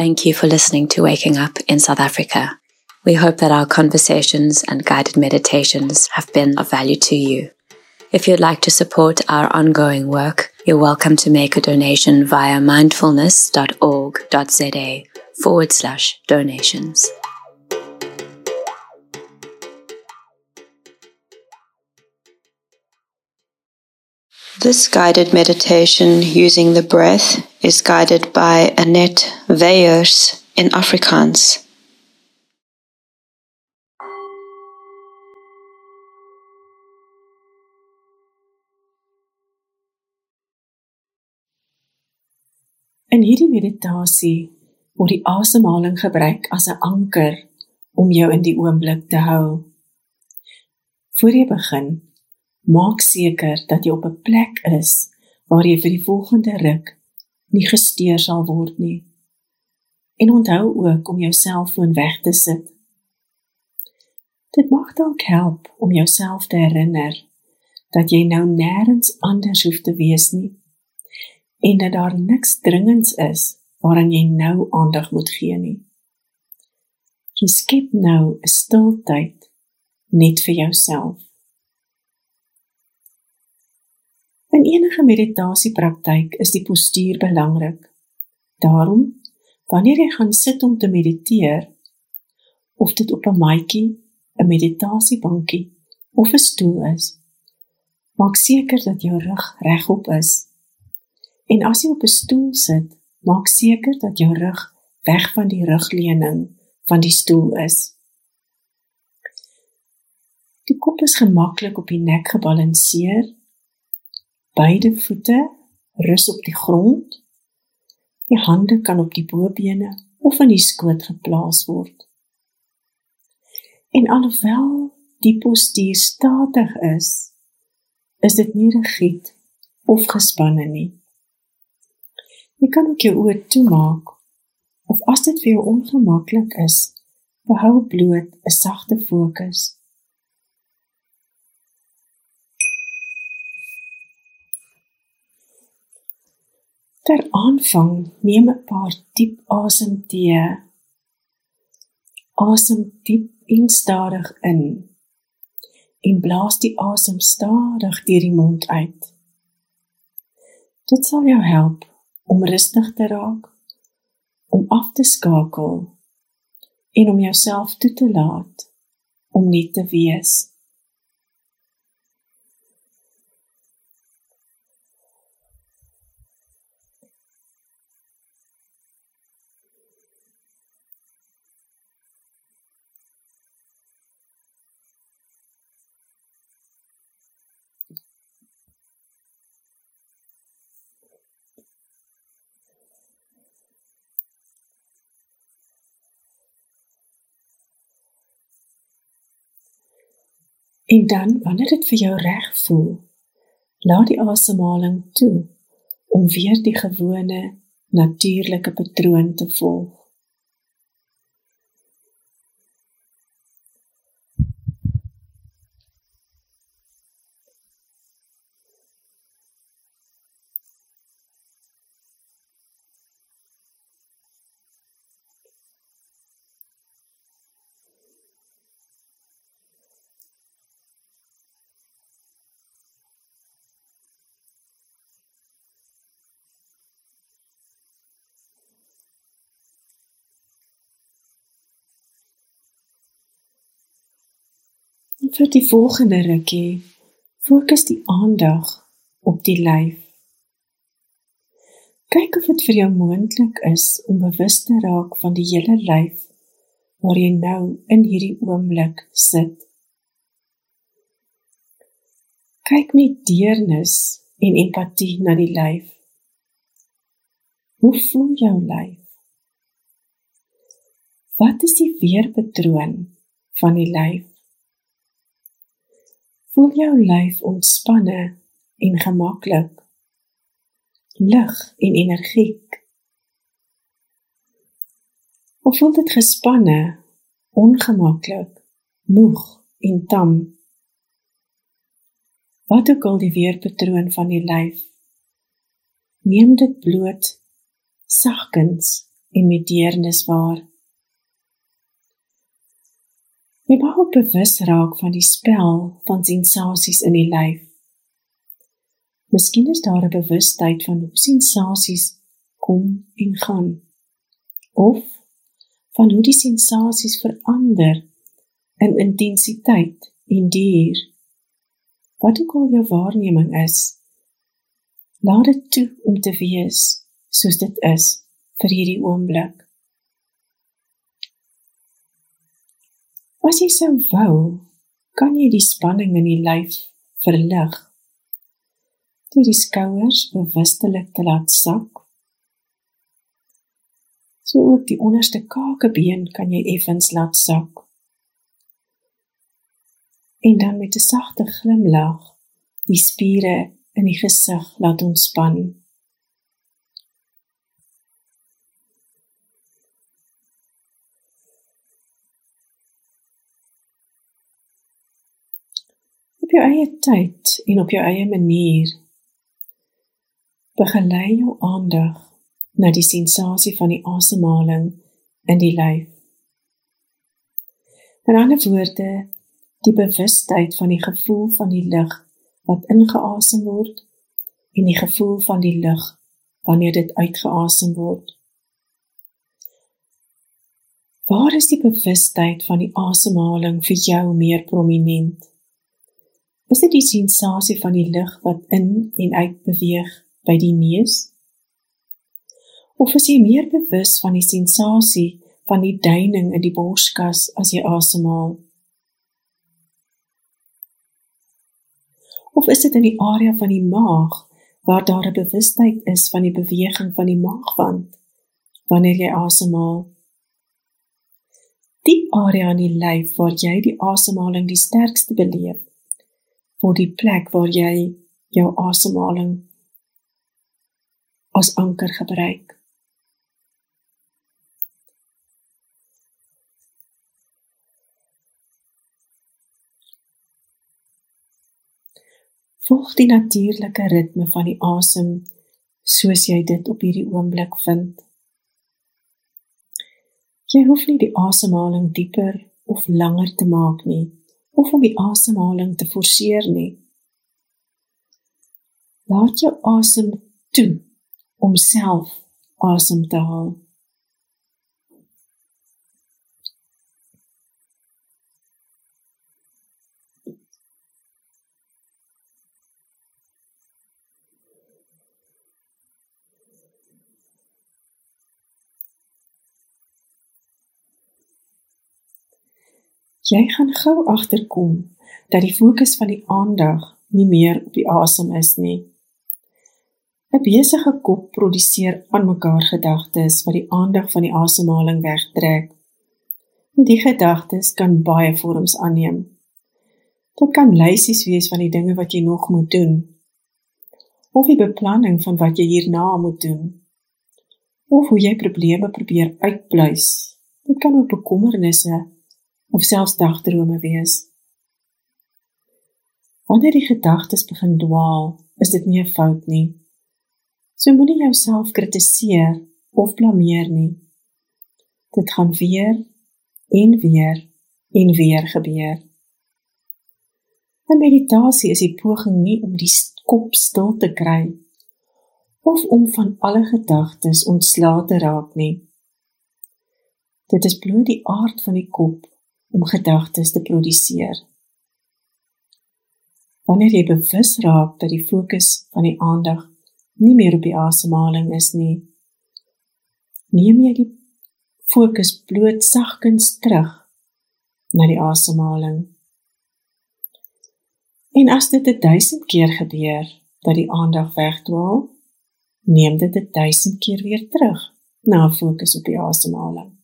Thank you for listening to Waking Up in South Africa. We hope that our conversations and guided meditations have been of value to you. If you'd like to support our ongoing work, you're welcome to make a donation via mindfulness.org.za forward slash donations. This guided meditation using the breath is guided by Annette Weyers in Afrikaans. In hierdie meditasie word die asemhaling gebruik as 'n anker om jou in die oomblik te hou. Voor jy begin, maak seker dat jy op 'n plek is waar jy vir die volgende ruk nie gesteer sal word nie. En onthou ook om jou selfoon weg te sit. Dit mag dalk help om jouself te herinner dat jy nou nêrens anders hoef te wees nie en dat daar niks dringends is waaraan jy nou aandag moet gee nie. Jy skep nou 'n stil tyd net vir jouself. In enige meditasiepraktyk is die postuur belangrik. Daarom, wanneer jy gaan sit om te mediteer, of dit op 'n matjie, 'n meditasiebankie of 'n stoel is, maak seker dat jou rug regop is En as jy op 'n stoel sit, maak seker dat jou rug weg van die rugleuning van die stoel is. Die kop is gemaklik op die nek gebalanseer. Beide voete rus op die grond. Die hande kan op die bobene of in die skoot geplaas word. En alhoewel die postuur statig is, is dit nie rigied of gespanne nie. Jy kan ook jou oë toemaak of as dit vir jou ongemaklik is, behou bloot 'n sagte fokus. Ter aanvang neem 'n paar diep asemteë. Asem diep en stadig in en blaas die asem stadig deur die mond uit. Dit sal jou help om rustig te raak, om af te skakel en om jouself toe te laat om net te wees. En dan wanneer dit vir jou reg voel, laat die asemhaling toe om weer die gewone natuurlike patroon te volg. Vir die volgende rukkie fokus die aandag op die lyf. Kyk of dit vir jou moontlik is om bewus te raak van die hele lyf waar jy nou in hierdie oomblik sit. Kyk met deernis en empatie na die lyf. Hoe voel jou lyf? Wat is die weerpatroon van die lyf? Voel jou lyf ontspanne en gemaklik. Lig en energiek. Of voel dit gespanne, ongemaklik, moeg en tam? Wat ook al die weerpatroon van die lyf, neem dit bloot sagkens en met deernis waar. Jy mag ook bewus raak van die spel van sensasies in die lyf. Miskien is daar 'n bewustheid van hoe sensasies kom en gaan of van hoe die sensasies verander in intensiteit en duur. Wat ook al jou waarneming is, laat dit toe om te wees soos dit is vir hierdie oomblik. As jy sou wou, kan jy die spanning in die lyf verlig. Deur die skouers bewustelik te laat sak. So ook die onderste kakebeen kan jy effens laat sak. En dan met 'n sagte glimlag die spiere in die gesig laat ontspan. Op jou eie tyd en op jou eie manier begelei jou aandag na die sensasie van die asemhaling in die lyf. In ander woorde, die bewustheid van die gevoel van die lug wat ingeasem word en die gevoel van die lug wanneer dit uitgeasem word. Waar is die bewustheid van die asemhaling vir jou meer prominent? Is dit die sensasie van die lug wat in en uit beweeg by die neus? Of is jy meer bewus van die sensasie van die duining in die borskas as jy asemhaal? Of is dit in die area van die maag waar daar 'n bewustheid is van die beweging van die maagwand wanneer jy asemhaal? Die area in die lyf waar jy die asemhaling die sterkste beleef, word die plek waar jy jou asemhaling as anker gebruik. Volg die natuurlike ritme van die asem soos jy dit op hierdie oomblik vind. Jy hoef nie die asemhaling dieper of langer te maak nie of om die asemhaling te forceer nie. Laat jou asem toe om self asem te haal. Jy gaan gou agterkom dat die fokus van die aandag nie meer op die asem is nie. 'n Besige kop produseer aan mekaar gedagtes wat die aandag van die asemhaling wegtrek. Die gedagtes kan baie vorms aanneem. Dit kan lysies wees van die dinge wat jy nog moet doen of die beplanning van wat jy hierna moet doen of hoe jy probleme probeer uitbluis. Dit kan ook bekommernisse of selfs dagdrome wees. Wanneer die gedagtes begin dwaal, is dit nie 'n fout nie. So moenie jouself kritiseer of blameer nie. Dit gaan weer en weer en weer gebeur. In meditasie is die poging nie om die kop stil te kry of om van alle gedagtes ontslae te raak nie. Dit is bloot die aard van die kop om gedagtes te produseer. Wanneer jy bewus raak dat die fokus van die aandag nie meer op die asemhaling is nie, neem jy die fokus bloot sagkens terug na die asemhaling. En as dit 1000 keer gebeur dat die aandag wegdwaal, neem dit 1000 keer weer terug na fokus op die asemhaling.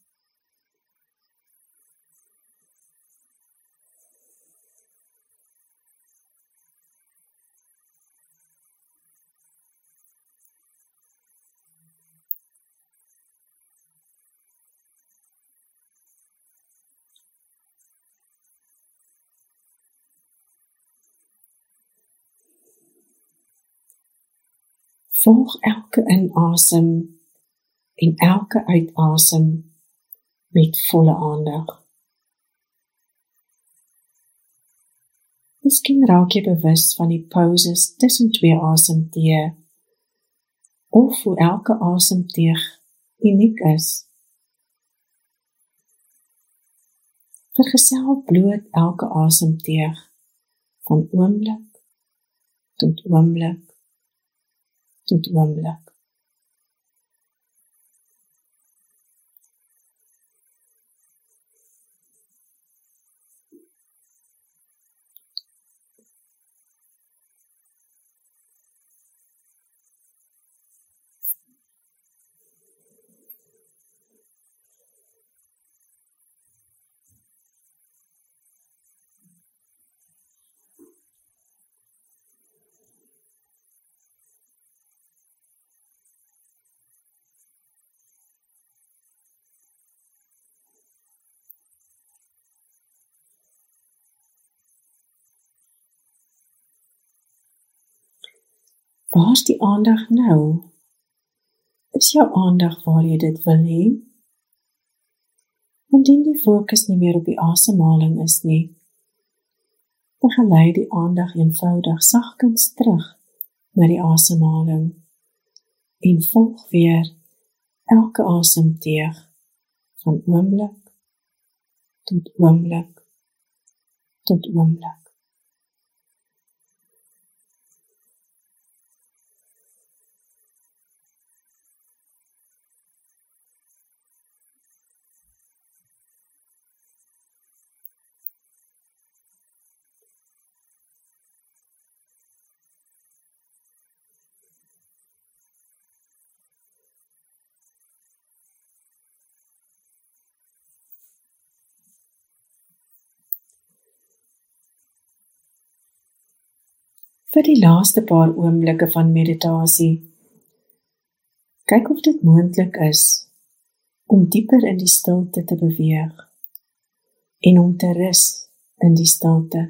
Volg elke inasem en elke uitasem met volle aandag. Miskien raak jy bewus van die pauses tussen twee asemteë of hoe elke asemteug uniek is. Vergesel bloot elke asemteug van oomblik tot oomblik tot oomblik. Waar's die aandag nou? Is jou aandag waar jy dit wil hê? Indien die fokus nie meer op die asemhaling is nie, begelei die aandag eenvoudig sagkens terug na die asemhaling en volg weer elke asemteug van oomblik tot oomblik tot oomblik. Vir die laaste paar oomblikke van meditasie. Kyk of dit moontlik is om dieper in die stilte te beweeg en om te rus in die stilte.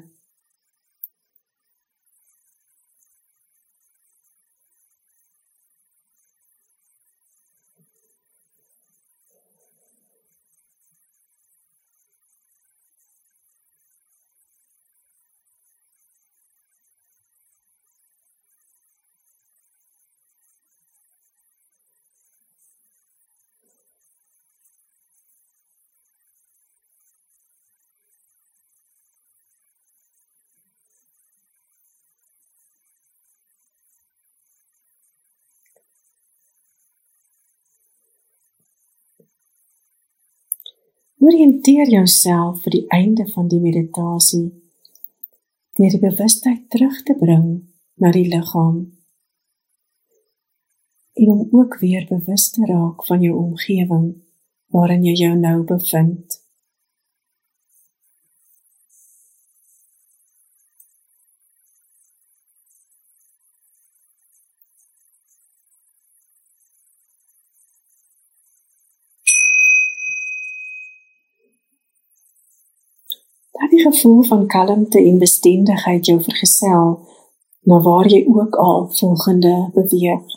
Orienteer jouself vir die einde van die meditasie deur die bewustheid terug te bring na die liggaam en om ook weer bewus te raak van jou omgewing waarin jy jou nou bevind. die gevoel van kalmte en bestendigheid jou vergesel na waar jy ook al volgende beweeg.